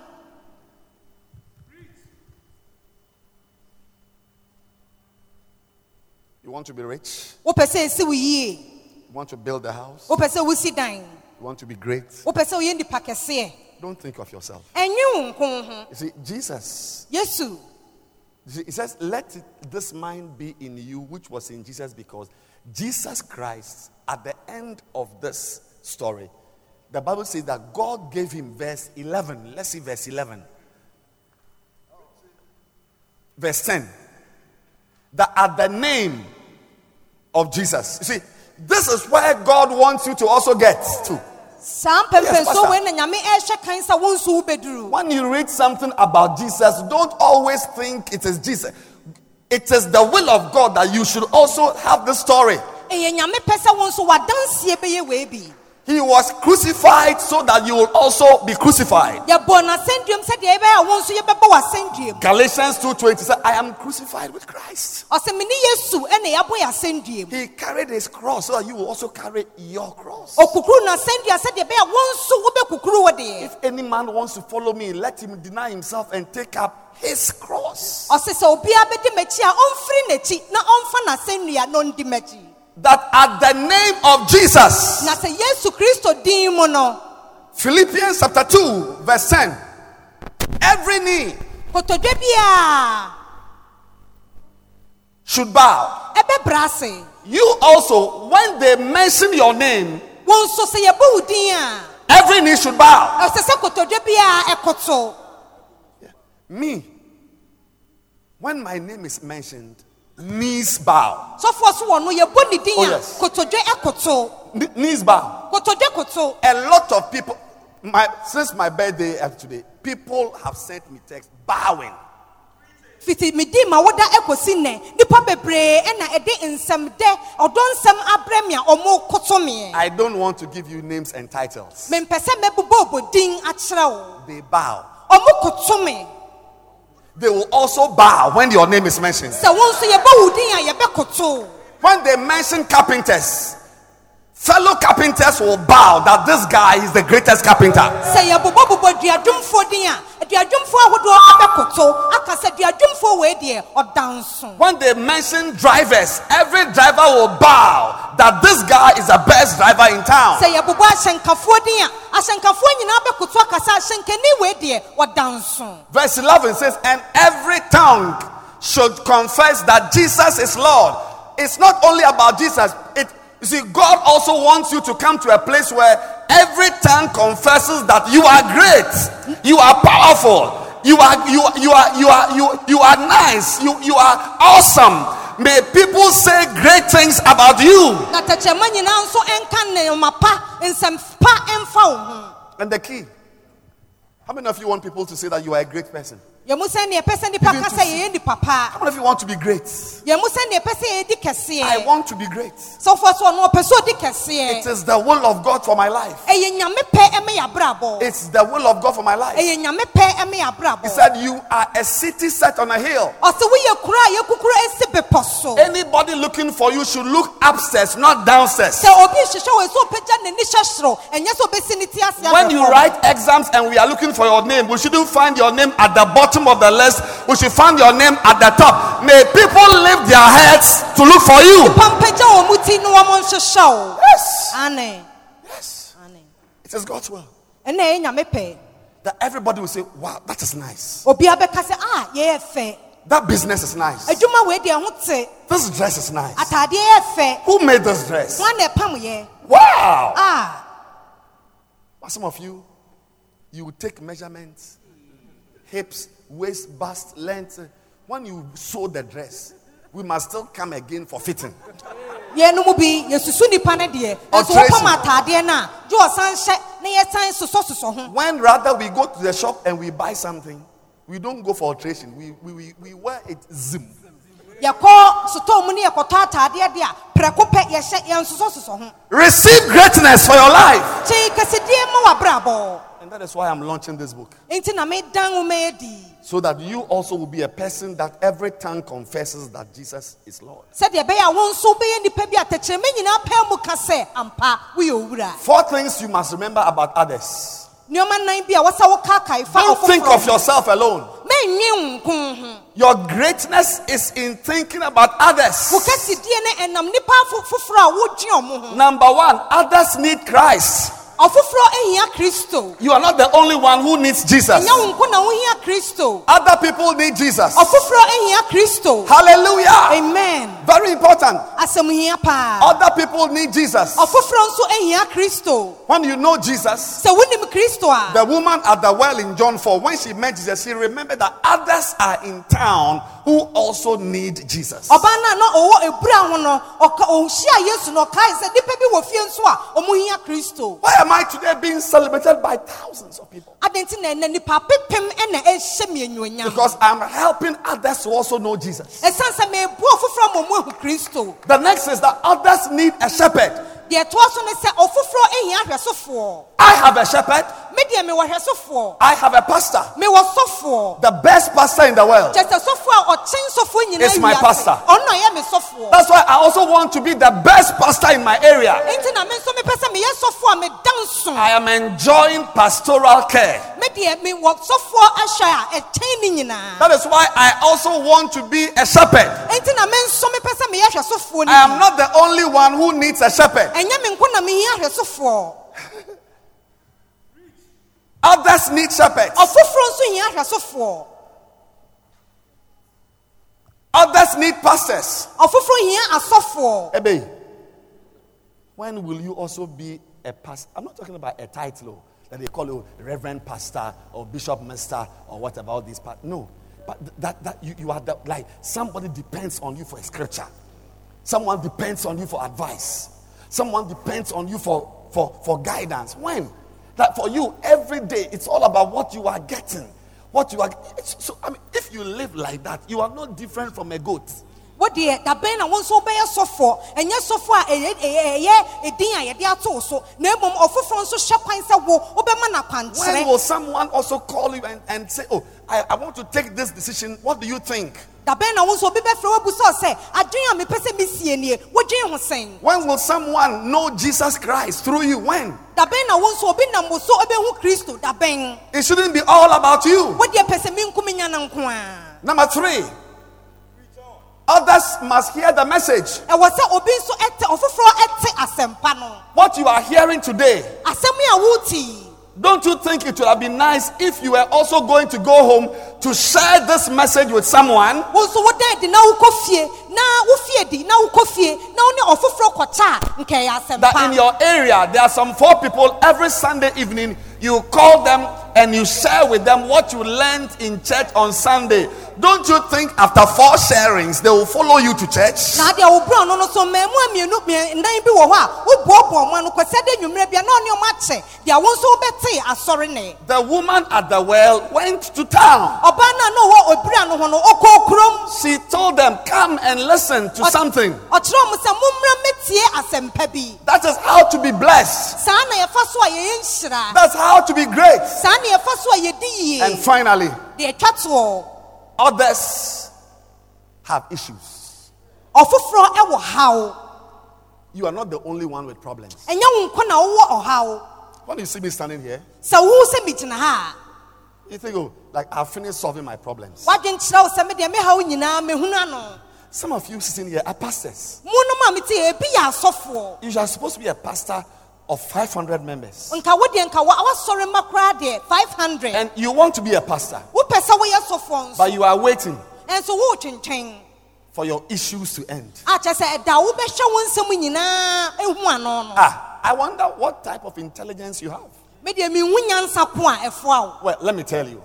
Speaker 6: You want to be rich?
Speaker 7: wopɛ sɛ esi wo yie.
Speaker 6: You want to build a house?
Speaker 7: wopɛ sɛ wosi dan.
Speaker 6: You want to be great?
Speaker 7: wopɛ sɛ woyɛ nipa.
Speaker 6: Don't think of yourself.
Speaker 7: ɛnwe wo nko ho.
Speaker 6: You see, Jesus, see, it says, Let this mind be in you, which was in Jesus, because Jesus Christ, at the end of this story, the Bible says that God gave him verse 11. Let's see verse 11. Verse 10. That at the name of Jesus, you see, this is where God wants you to also get to. Yes,
Speaker 7: mpɛmpɛnso
Speaker 6: Pastor.
Speaker 7: wei na nyame ɛhyɛ kan sɛ wo nso wobɛduru.
Speaker 6: When you read something about Jesus, don't always think it is Jesus. It is the will of God that you should also have the story.
Speaker 7: Ɛyɛ nyame pɛ sɛ wo nso wadanseɛ bɛyɛ wei bi.
Speaker 6: He was crucified so that you will also be crucified.
Speaker 7: yɛbɔ n'asɛnduam sɛdeɛ ɛbɛyɛ a wo nso yɛbɛbɔ w'asɛnduam.
Speaker 6: Galatians 2:20 says, I am crucified with Christ.
Speaker 7: ɔsɛ mene yesu ɛna yɛabɔ yɛ asɛnduam.
Speaker 6: He carried his cross so that you will also carry your cross.
Speaker 7: ɔkukuru n'asɛndua sɛdeɛ ɛbɛyɛ a wo nso wobɛkukuru wɔ deɛ.
Speaker 6: If any man wants to follow me, let him deny himself and take up his cross.
Speaker 7: Ɔsɛ sɛ obiara bɛdi m'akyi a ɔmfiri n'akyi na ɔmfa n'asɛnnua na ɔndi m'akyi.
Speaker 6: That at the name of Jesus,
Speaker 7: na sɛ yesu kristo din mu no
Speaker 6: Philippians chapter 2, verse 10. Every knee
Speaker 7: kotodwe
Speaker 6: should bow.
Speaker 7: ɛbɛbra ase
Speaker 6: You also, when they mention your name,
Speaker 7: wɔn nso sɛ yɛbɔ wo din a
Speaker 6: every knee should bow.
Speaker 7: ɛsɛ sɛ kotodwe biara ɛkoto
Speaker 6: Me, when my name is mentioned, knees bow.
Speaker 7: so wɔ no yɛbɔ ne din
Speaker 6: Oh,
Speaker 7: a kotodwe ɛkoto
Speaker 6: Kn- Knees bow.
Speaker 7: kotodwe koto
Speaker 6: A lot of people, my, since my birthday up today, people have sent me text bowing.
Speaker 7: fiti me din ma woda ɛkɔsi nnɛ nipa bebree ɛna ɛde nsɛm dɛ ɔdɔ nsɛm abrɛ me a ɔmo koto meɛ
Speaker 6: I don't want to give you names and titles.
Speaker 7: mempɛ sɛ mɛbobɔ obɔ din akyerɛ wo
Speaker 6: They bow.
Speaker 7: ɔmo koto me
Speaker 6: They will also bow when your name is mentioned.
Speaker 7: sɛ wo nso yɛbɔ wo din a yɛbɛkoto
Speaker 6: When they mention carpenters, fellow carpenters will bow that this guy is the greatest carpenter.
Speaker 7: sɛ yɛbobɔbobɔ duadwomfoɔ din a aduadwomfoɔ ahodoɔ abɛkoto aka sɛ duadwomfoɔ wei deɛ ɔda nso
Speaker 6: When they mention drivers, every driver will bow that this guy is the best driver in town.
Speaker 7: sɛ yɛbobɔ ahyɛnkafoɔ din a ahyɛnkafoɔ nyinaa bɛkoto aka sɛ ahyɛnkani wei deɛ ɔda nso
Speaker 6: Verse 11 says, And every tongue should confess that Jesus is Lord. It's not only about Jesus. It, you see, God also wants you to come to a place where every tongue confesses that you are great, you are powerful, you are you you are you are you you are nice, you you are awesome. May people say great things about you.
Speaker 7: na tɛkyɛma nyinaa nso ɛnka nneɛma pa nsɛm pa ɛmfa wo ho
Speaker 6: And the key. How many of you want people to say that you are a great person?
Speaker 7: Yɛmu sɛ neɛ ɛpɛ sɛ nnipa
Speaker 6: Even
Speaker 7: ka
Speaker 6: to
Speaker 7: sɛ yɛyɛ nnipa paa
Speaker 6: How many of you want to be great?
Speaker 7: yɛmu sɛ neɛ ɛpɛ sɛ yɛdi kɛseɛ
Speaker 6: I want to be great.
Speaker 7: sɔfoɔ so ɔno ɔpɛ sɛ ɔdi
Speaker 6: It the will of God for my life.
Speaker 7: ɛyɛ nyame pɛ ɛmɛ yɛabrabɔ
Speaker 6: It's the will of God for my life.
Speaker 7: ɛyɛ nyame pɛ ɛmɛ
Speaker 6: He said, You are a city set on a hill.
Speaker 7: ɔsɛ woyɛ kuro a yɛkukuro esi bepɔ so
Speaker 6: Anybody looking for you should look upstairs, not downstairs.
Speaker 7: sɛ obi hyehyɛ wɔ sɛ ɔpɛgya n'ani hyɛ soro ɛnyɛ sɛ ɔbɛsi ne ti ase
Speaker 6: When you write exams and we are looking for your name, we shouldn't find your name at the bottom of the list. We should find your name at the top. May people lift their heads to look for you.
Speaker 7: pampagya wɔ mu ti ne wɔn nhyehyɛ wo
Speaker 6: Yes. Yes. It is God's will.
Speaker 7: ɛna ɛyɛ nyame pɛ
Speaker 6: That everybody will say, Wow, that is nice.
Speaker 7: obiara bɛka sɛ a ah, yɛyɛ fɛ
Speaker 6: That business is nice.
Speaker 7: adwuma wei deɛ ho te
Speaker 6: This dress is nice.
Speaker 7: ataadeɛ yɛ fɛ
Speaker 6: Who made this dress?
Speaker 7: wɔn na ɛpam yɛ
Speaker 6: Wow. Ah.
Speaker 7: a
Speaker 6: But some of you, you take measurements, hips, waist, bust, length. When you sew the dress, we must still come again for fitting.
Speaker 7: yɛn mu bi yɛsusu nipa ne deɛ nso
Speaker 6: Ɔtrɛsi.
Speaker 7: wɔpam ataadeɛ no a gye ɔsan hyɛ na yɛsan sosɔsosɔ ho
Speaker 6: When rather we go to the shop and we buy something, we don't go for alteration. We, we, we, we wear it zim.
Speaker 7: Yɛkɔ sotɔɔ mu ne yɛkɔtɔ ataadeɛ deɛ a prɛko pɛ yɛhyɛ yɛn sosɔsosɔ ho
Speaker 6: Receive greatness for your life.
Speaker 7: kyee kɛsedeɛ ma wabrabɔ
Speaker 6: And that is why I'm launching this book.
Speaker 7: nti na medan nwoma yɛ di
Speaker 6: So that you also will be a person that every tongue confesses that Jesus is Lord.
Speaker 7: sɛdeɛ ɛbɛyɛ a wo nso wobɛyɛ nnipa bi a tɛkyerɛma nyinaa pɛɛ mu ka sɛ ampa woyɛ owura
Speaker 6: Four things you must remember about others.
Speaker 7: Nneɔma nan bi a wɔsɛ wokaakae fa
Speaker 6: Don't think of yourself alone.
Speaker 7: mɛnwe wo nko ho
Speaker 6: Your greatness is in thinking about others.
Speaker 7: wo kɛsedie ne ɛnam nnipa afo- foforɔ a wodwe ɔmo ho
Speaker 6: Number one, others need Christ.
Speaker 7: Ɔfoforɔ ahia kristo
Speaker 6: You are not the only one who needs Jesus.
Speaker 7: ɛnyɛ wo nko na wohia kristo
Speaker 6: Other people need Jesus.
Speaker 7: ɔfoforɔ ahia kristo
Speaker 6: Hallelujah.
Speaker 7: amen
Speaker 6: Very important.
Speaker 7: asɛm hia paa
Speaker 6: Other people need Jesus.
Speaker 7: ɔfoforɔ nso ahia kristo
Speaker 6: When you know Jesus,
Speaker 7: sɛ wonim kristo a
Speaker 6: the woman at the well in John 4, when she met Jesus, she remembered that others are in town who also need Jesus.
Speaker 7: ɔbaa no a ebura ho no ɔka ɔhyia no ɔkae sɛ nnipa bi wɔ fie nso a ɔmo hia kristo
Speaker 6: Why am I today being celebrated by thousands of people?
Speaker 7: adɛn nti na ɛnɛ nnipa pepem ɛna ɛhyɛ me anuonyam
Speaker 6: Because I'm helping others to also know Jesus.
Speaker 7: ɛsiane sɛ meeboa ɔfoforɔ ma ɔmo ahu kristo
Speaker 6: The next is that others need a shepherd.
Speaker 7: Deɛ ɛtoa so ne sɛ ɔfoforɔ ahia ahwɛsofoɔ
Speaker 6: I have a shepherd.
Speaker 7: me deɛ mewɔ hwɛsofoɔ
Speaker 6: I have a pastor. The best pastor in the world.
Speaker 7: kyɛ sɛ a ɔkyɛn sɔfoɔ nyinaa
Speaker 6: It's my pastor.
Speaker 7: ɔno na me sɔfoɔ
Speaker 6: That's why I also want to be the best pastor in my area.
Speaker 7: nti na me nso mepɛ sɛ meyɛ sɔfoɔ a
Speaker 6: I am enjoying pastoral care.
Speaker 7: Me deɛ mewɔ sɔfoɔ ahwɛ a ɛkyɛn ne nyinaa
Speaker 6: That is why I also want to be a shepherd.
Speaker 7: nti na me nso mepɛ sɛ meyɛ hwɛsofoɔ no
Speaker 6: I am not the only one who needs a shepherd.
Speaker 7: ɛnyɛ me nko na mehia hwɛsofoɔ
Speaker 6: Others need shepherds.
Speaker 7: ɔfoforɔ nso hia ahwɛsofoɔ
Speaker 6: Others need pastors.
Speaker 7: ɔfoforɔ hia asɔfoɔ
Speaker 6: Ebe, when will you also be a pastor? I'm not talking about a title they call you Reverend Pastor or Bishop Master or whatever. All these part. No, but that that you, you are the, like somebody depends on you for a scripture. Someone depends on you for advice. Someone depends on you for for for guidance. When that for you every day, it's all about what you are getting. What you are. So I mean, if you live like that, you are not different from a goat.
Speaker 7: Wodeɛ dabɛn na wo nso wobɛyɛ sɔfoɔ ɛnyɛ sɔfoɔ a ɛyɛ ɛdin a yɛde ato wo so na mmom ɔfoforɔ nso hyɛ kwan sɛ wo wobɛma no
Speaker 6: When
Speaker 7: akwankyerɛ
Speaker 6: will someone also call you and, and say, Oh, I, I want to take this decision? What do you think?
Speaker 7: dabɛn na wo nso obi bɛfrɛ woabu sɛ sɛ adwene a mepɛ sɛ mesie nie wodwen ho sɛn
Speaker 6: When will someone know Jesus Christ through you? When?
Speaker 7: dabɛn na wo nso obi nam wo so wobɛhu kristo dabɛn
Speaker 6: It shouldn't be all about you.
Speaker 7: wodeɛ pɛ sɛ menko menya no nko a
Speaker 6: Number three, others must hear the message.
Speaker 7: ɛwɔ sɛ obi nso ɛte ɔfoforɔ ɛte asɛmpa no
Speaker 6: What you are hearing today,
Speaker 7: asɛm yi a wotii
Speaker 6: don't you think it would have been nice if you were also going to go home to share this message with someone?
Speaker 7: wo nso wodan adi na wokɔ fie na wofie di na wokɔ fie na wo ne ɔfoforɔ kɔkyɛ a nkɛyɛ
Speaker 6: That in your area, there are some four people every Sunday evening, you call them and you share with them what you learned in church on Sunday. Don't you think after four sharings, they will follow you to church?
Speaker 7: na adeɛ wobura no no so mmaamu a mmienu mmie- nnan bi wɔ hɔ a woboaboa ɔmo ano kɔsɛ dɛ nnwummerɛ bia na ɔne ɔmo akyɛ deɛ wo nso wobɛtee asɔre ne
Speaker 6: The woman at the well went to town.
Speaker 7: no a na ɔwɔ obira no ho no ɔkɔɔ kurom
Speaker 6: She told them, Come and listen to something.
Speaker 7: ɔkyerɛ ɔmo sɛ mommra mɛtie asɛmpa bi
Speaker 6: That is how to be blessed.
Speaker 7: saa na yɛfa so a yɛyɛ nhyira
Speaker 6: That's how to be great.
Speaker 7: saa na yɛfa so a yɛdi yie
Speaker 6: And finally,
Speaker 7: deɛ ɛtwa toɔ
Speaker 6: others have issues.
Speaker 7: ɔfoforɔ ɛwɔ haw
Speaker 6: You are not the only one with problems.
Speaker 7: ɛnyɛ wo nkɔ na wowɔ ɔhaw
Speaker 6: When you see me standing here,
Speaker 7: sɛ wo sɛ megyina ha
Speaker 6: you think, oh, like I've finished solving my problems.
Speaker 7: a woadwen kyerɛ wo sɛ medeɛ mehaw nyinaa mehunu ano
Speaker 6: Some of you sitting here are pastors.
Speaker 7: monom a mete yɛ ebi yɛ asɔfoɔ
Speaker 6: You are supposed to be a pastor of 500 members.
Speaker 7: nka wodeɛ nka wa- wasɔre ma koraa deɛ 500
Speaker 6: And you want to be a pastor,
Speaker 7: wopɛ sɛ woyɛ sɔfoɔ
Speaker 6: but you are waiting for your issues to end.
Speaker 7: a kyerɛ sɛ ɛda a wobɛhwɛ wo nsɛm nyinaa ehu ano no
Speaker 6: Ah, I wonder what type of intelligence you have.
Speaker 7: medeɛ mehu nyansa ko a
Speaker 6: Well, let me tell you.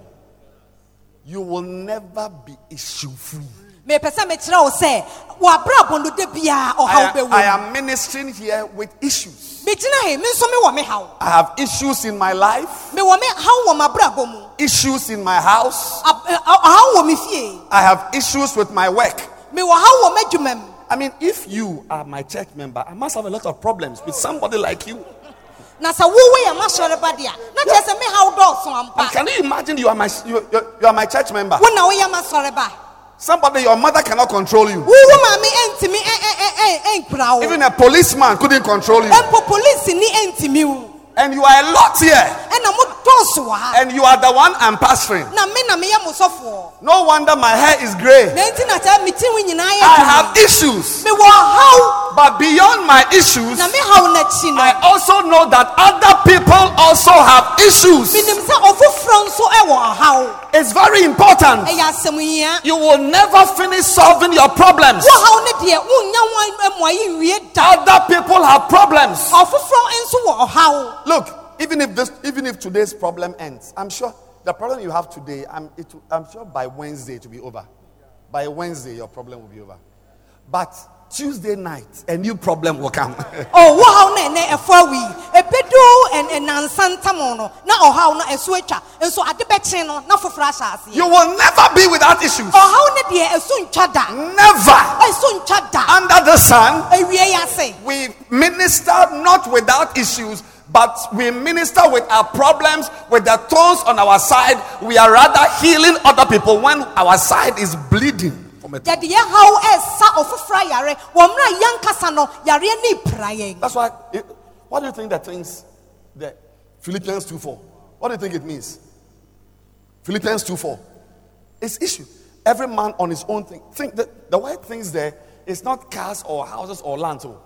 Speaker 6: You will never be issue free.
Speaker 7: mepɛ sɛ mekyerɛ wo sɛ wɔabrabɔ no da
Speaker 6: I, I am ministering here with issues.
Speaker 7: Megyina he me nso mewɔ me haw
Speaker 6: I have issues in my life,
Speaker 7: mewɔ me haw wɔ m'abrabɔ mu
Speaker 6: issues in my house.
Speaker 7: Ab- eh, ɛ- ɔ- ɔhaw wɔ me fie
Speaker 6: I have issues with my work.
Speaker 7: mewɔ haw wɔ m'adwuma mu
Speaker 6: I mean, if you are my church member, I must have a lot of problems with somebody like you.
Speaker 7: na sɛ wowo yɛ m'asɔre ba deɛ na kyerɛ sɛ me haw dɔɔso
Speaker 6: And
Speaker 7: ampa
Speaker 6: can you imagine you are my you, you, you are my church member? Somebody your mother cannot control you. Even a policeman couldn't control you.
Speaker 7: Mpo polisi ni ɛntimi wo
Speaker 6: And you are a lot here.
Speaker 7: ɛna mo dɔɔso wɔ ha
Speaker 6: And you are the one I'm pastoring.
Speaker 7: na me na meyɛ mo sɔfoɔ
Speaker 6: No wonder my hair is gray.
Speaker 7: na nti na kyerɛ me tirinwi nyinaa yɛ
Speaker 6: I have issues. But beyond my issues,
Speaker 7: na me haw n'akyi no
Speaker 6: I also know that other people also have issues.
Speaker 7: menim sɛ ɔfoforɔ nso ɛwɔ ɔhaw
Speaker 6: It's very important.
Speaker 7: ɛyɛ asɛm hia
Speaker 6: You will never finish solving your problems.
Speaker 7: wo haw ne deɛ wonya ho mmuayi nwie da
Speaker 6: Other people have problems.
Speaker 7: Ɔfoforɔ nso wɔ ɔhaw
Speaker 6: Look, even if this, even if today's problem ends, I'm sure the problem you have today, I'm, it, I'm sure by Wednesday it will be over. By Wednesday your problem will be over. But Tuesday night, a new problem will come.
Speaker 7: oh, wo haw no ɛnɛ ɛfɔ awi ebedu ɛn- ɛnansa ntam no na ɔhaw no ɛso atwa nso ade bɛkye no na foforɔ ahyɛ aseɛ
Speaker 6: you will never be without issues.
Speaker 7: ɔhaw ne deɛ ɛso ntwa da
Speaker 6: Never.
Speaker 7: ɛso ntwa da
Speaker 6: Under the sun,
Speaker 7: awie yi ase
Speaker 6: we minister not without issues, but we minister with our problems, with the thorns on our side. We are rather healing other people when our side is bleeding. From a
Speaker 7: yɛde yɛ haw ɛsa ɔfoforɔ ayare wɔ mmerɛ a yɛnkasa no yareɛ ne pra yɛn
Speaker 6: That's why. It, what do you think that things that Philippians 2 4? What do you think it means? Philippians 2 4. It's issue. Every man on his own thing. Think that the word things there is not cars or houses or land. oh.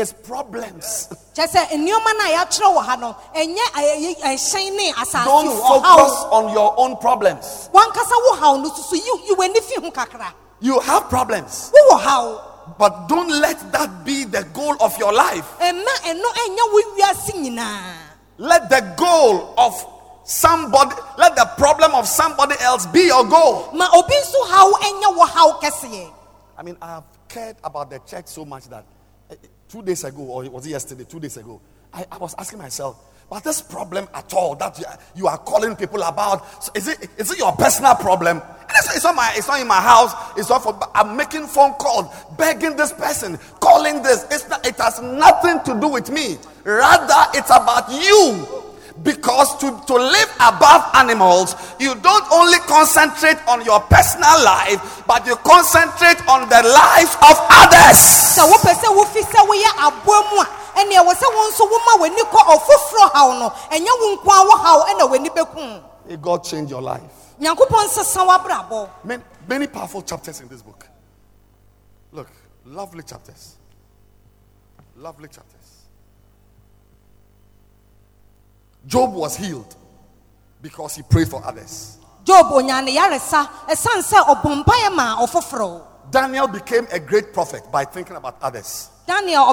Speaker 6: It's problems.
Speaker 7: kyɛ sɛ nneɛma no a yɛakyerɛ wɔ ha no ɛnyɛ ɛyɛ- ɛhyɛn ne asase
Speaker 6: Don't focus on your own problems.
Speaker 7: wankasa wo haw no soso yi yi w'ani fi ho kakra
Speaker 6: You have problems, but don't let that be the goal of your life.
Speaker 7: ɛma ɛno ɛnyɛ wo wiase nyinaa
Speaker 6: Let the goal of somebody, let the problem of somebody else be your goal.
Speaker 7: ma obi nso haw ɛnyɛ wo haw kɛseɛ
Speaker 6: I mean, I have cared about the church so much that two days ago, or was it yesterday, two days ago, I, I was asking myself, but this problem at all that you are, you are calling people about, so is it is it your personal problem? It's, it's not my it's not in my house. It's not for. I'm making phone calls, begging this person, calling this. Not, it has nothing to do with me. Rather, it's about you. Because to, to live above animals, you don't only concentrate on your personal life, but you concentrate on the lives of others.
Speaker 7: sɛ wopɛ sɛ wofi sɛ woyɛ aboa mu a ɛnea wɔ sɛ wo nso woma w'ani kɔ ɔfoforɔ haw no ɛnyɛ wo nko a wɔ haw ɛna w'ani bɛku
Speaker 6: May God change your life.
Speaker 7: nyankopɔn nsesa w'abrabɔ
Speaker 6: Many, many powerful chapters in this book. Look, lovely chapters. Lovely chapters. Job was healed because he prayed for others.
Speaker 7: job onya ne yaresa ɛsiane sɛ ɔbɔ mpaeɛ ma ɔfoforɔ
Speaker 6: Daniel became a great prophet by thinking about others.
Speaker 7: daniel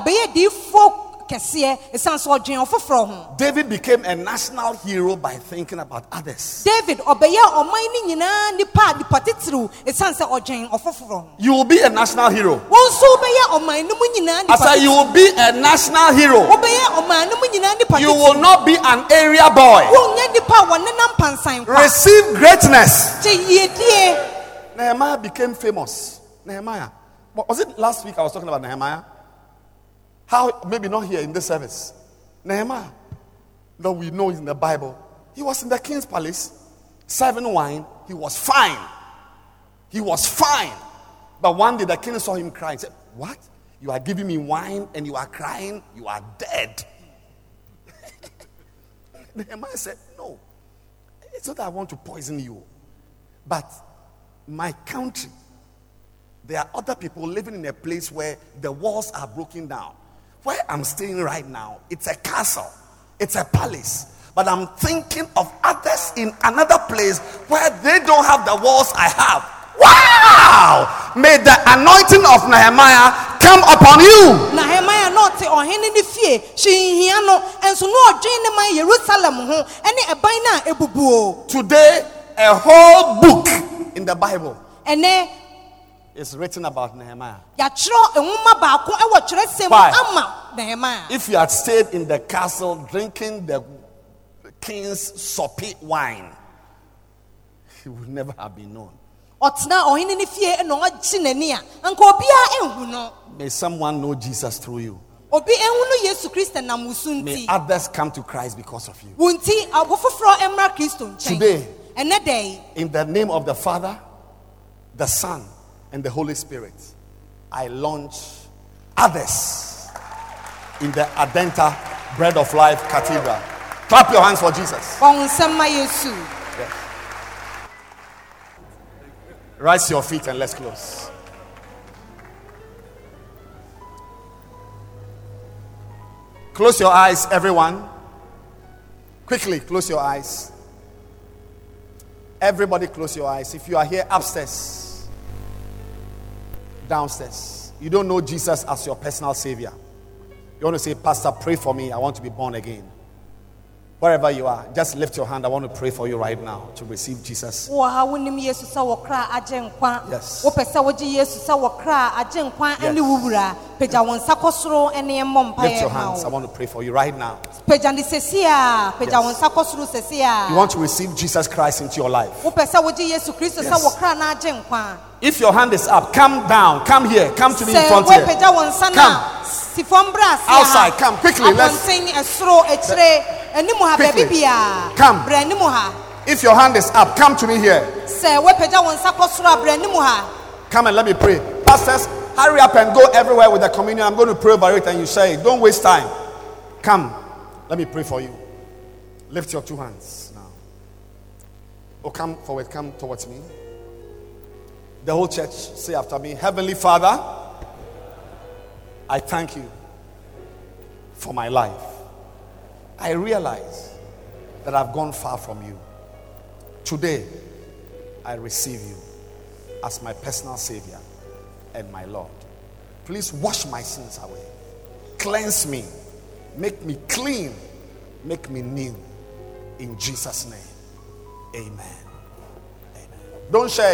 Speaker 7: ɔbɛyɛ diifo kɛseɛ ɛsiane sɛ ɔdwen ɔfoforɔ ho
Speaker 6: David became a national hero by thinking about others.
Speaker 7: david ɔbɛyɛ ɔman no nyinaa nipa a nipa titiriw ɛsiane sɛ ɔdwen ɔfoforɔ
Speaker 6: You will be a national hero.
Speaker 7: wɔn nso wobɛyɛ ɔman mu nyinaa
Speaker 6: I said, You will be a national hero.
Speaker 7: wobɛyɛ ɔman no mu nyinaa nipa
Speaker 6: You will not be an area boy.
Speaker 7: wonyɛ nipa a wɔnenam pansan kwa
Speaker 6: Receive greatness. Nehemiah became famous. Nehemiah. Was it last week I was talking about Nehemiah? How, maybe not here in this service. Nehemiah, that we know in the Bible. He was in the king's palace, serving wine. He was fine. He was fine. But one day the king saw him crying. He said, What? You are giving me wine and you are crying? You are dead. Nehemiah said, No. It's not that I want to poison you. But my country, there are other people living in a place where the walls are broken down. Where I'm staying right now, it's a castle, it's a palace. But I'm thinking of others in another place where they don't have the walls I have. Wow! May the anointing of Nehemiah come upon you.
Speaker 7: na hemaya na ɔte ɔhene ne fie hyehia no ɛnso na ɔdwen ne man yerusalem ho ɛne ɛban no ebubuo
Speaker 6: Today, a whole book in the Bible
Speaker 7: ɛnɛ
Speaker 6: is written about Nehemiah.
Speaker 7: yɛatwerɛ nwoma baako ɛwɔ twerɛsɛm mu
Speaker 6: Why? If you had stayed in the castle drinking the king's soppy wine, he would never have been known.
Speaker 7: ɔtena ɔhene ne fie ɛna ɔgye n'ani a anka obiara ɛnhu no
Speaker 6: May someone know Jesus through you.
Speaker 7: obi ɛhu no yesu kristo nam wo so
Speaker 6: May others come to Christ because of you.
Speaker 7: wo nti abo foforɔ mmra kristo nkyɛn
Speaker 6: Today. In the name of the Father, the Son, and the Holy Spirit, I launch others in the Adenta Bread of Life Cathedral. Clap your hands for Jesus.
Speaker 7: bɔ wo nsɛm ma yesu
Speaker 6: Rise your feet and let's close. Close your eyes, everyone. Quickly, close your eyes. Everybody, close your eyes. If you are here upstairs, downstairs, you don't know Jesus as your personal Savior. You want to say, Pastor, pray for me. I want to be born again. Wherever you are, just lift your hand. I want to pray for you right now to receive Jesus.
Speaker 7: wɔ ha wonim yesu sɛ wɔkra agye nkwa
Speaker 6: Yes.
Speaker 7: wopɛ sɛ wogye yesu sɛ wɔkra agye nkwa
Speaker 6: Yes.
Speaker 7: ne wo wura pagya wo nsa kɔ soro ne mmɔ
Speaker 6: Lift your hands. I want to pray for you right now.
Speaker 7: pagya ne sɛsi a pagya wo
Speaker 6: Yes.
Speaker 7: nsa kɔ soro sɛsi a
Speaker 6: You want to receive Jesus Christ into your life.
Speaker 7: wopɛ sɛ wogye yesu kristo sɛ
Speaker 6: Yes.
Speaker 7: Wɔkra na agye nkwa
Speaker 6: If your hand is up, come down. Come here. Come to me in front here.
Speaker 7: woapagya wo nsa no
Speaker 6: Come.
Speaker 7: a si fam brɛ ase
Speaker 6: Outside, come quickly, let's-
Speaker 7: akyire anim ha
Speaker 6: Quickly. Come.
Speaker 7: brɛ anim ha
Speaker 6: If your hand is up, come to me here.
Speaker 7: sɛ woapagya wo nsa kɔ soro a brɛ anim ha
Speaker 6: Come and let me pray. Pastors, hurry up and go everywhere with the communion. I'm going to pray over it and you say. Don't waste time. Come. Let me pray for you. Lift your two hands now. Oh, come forward. Come towards me. The whole church, say after me Heavenly Father, I thank you for my life. I realize that I've gone far from you. Today, I receive you as my personal Savior and my Lord. Please wash my sins away. Cleanse me. Make me clean. Make me new. In Jesus' name. Amen. Amen. Don't share.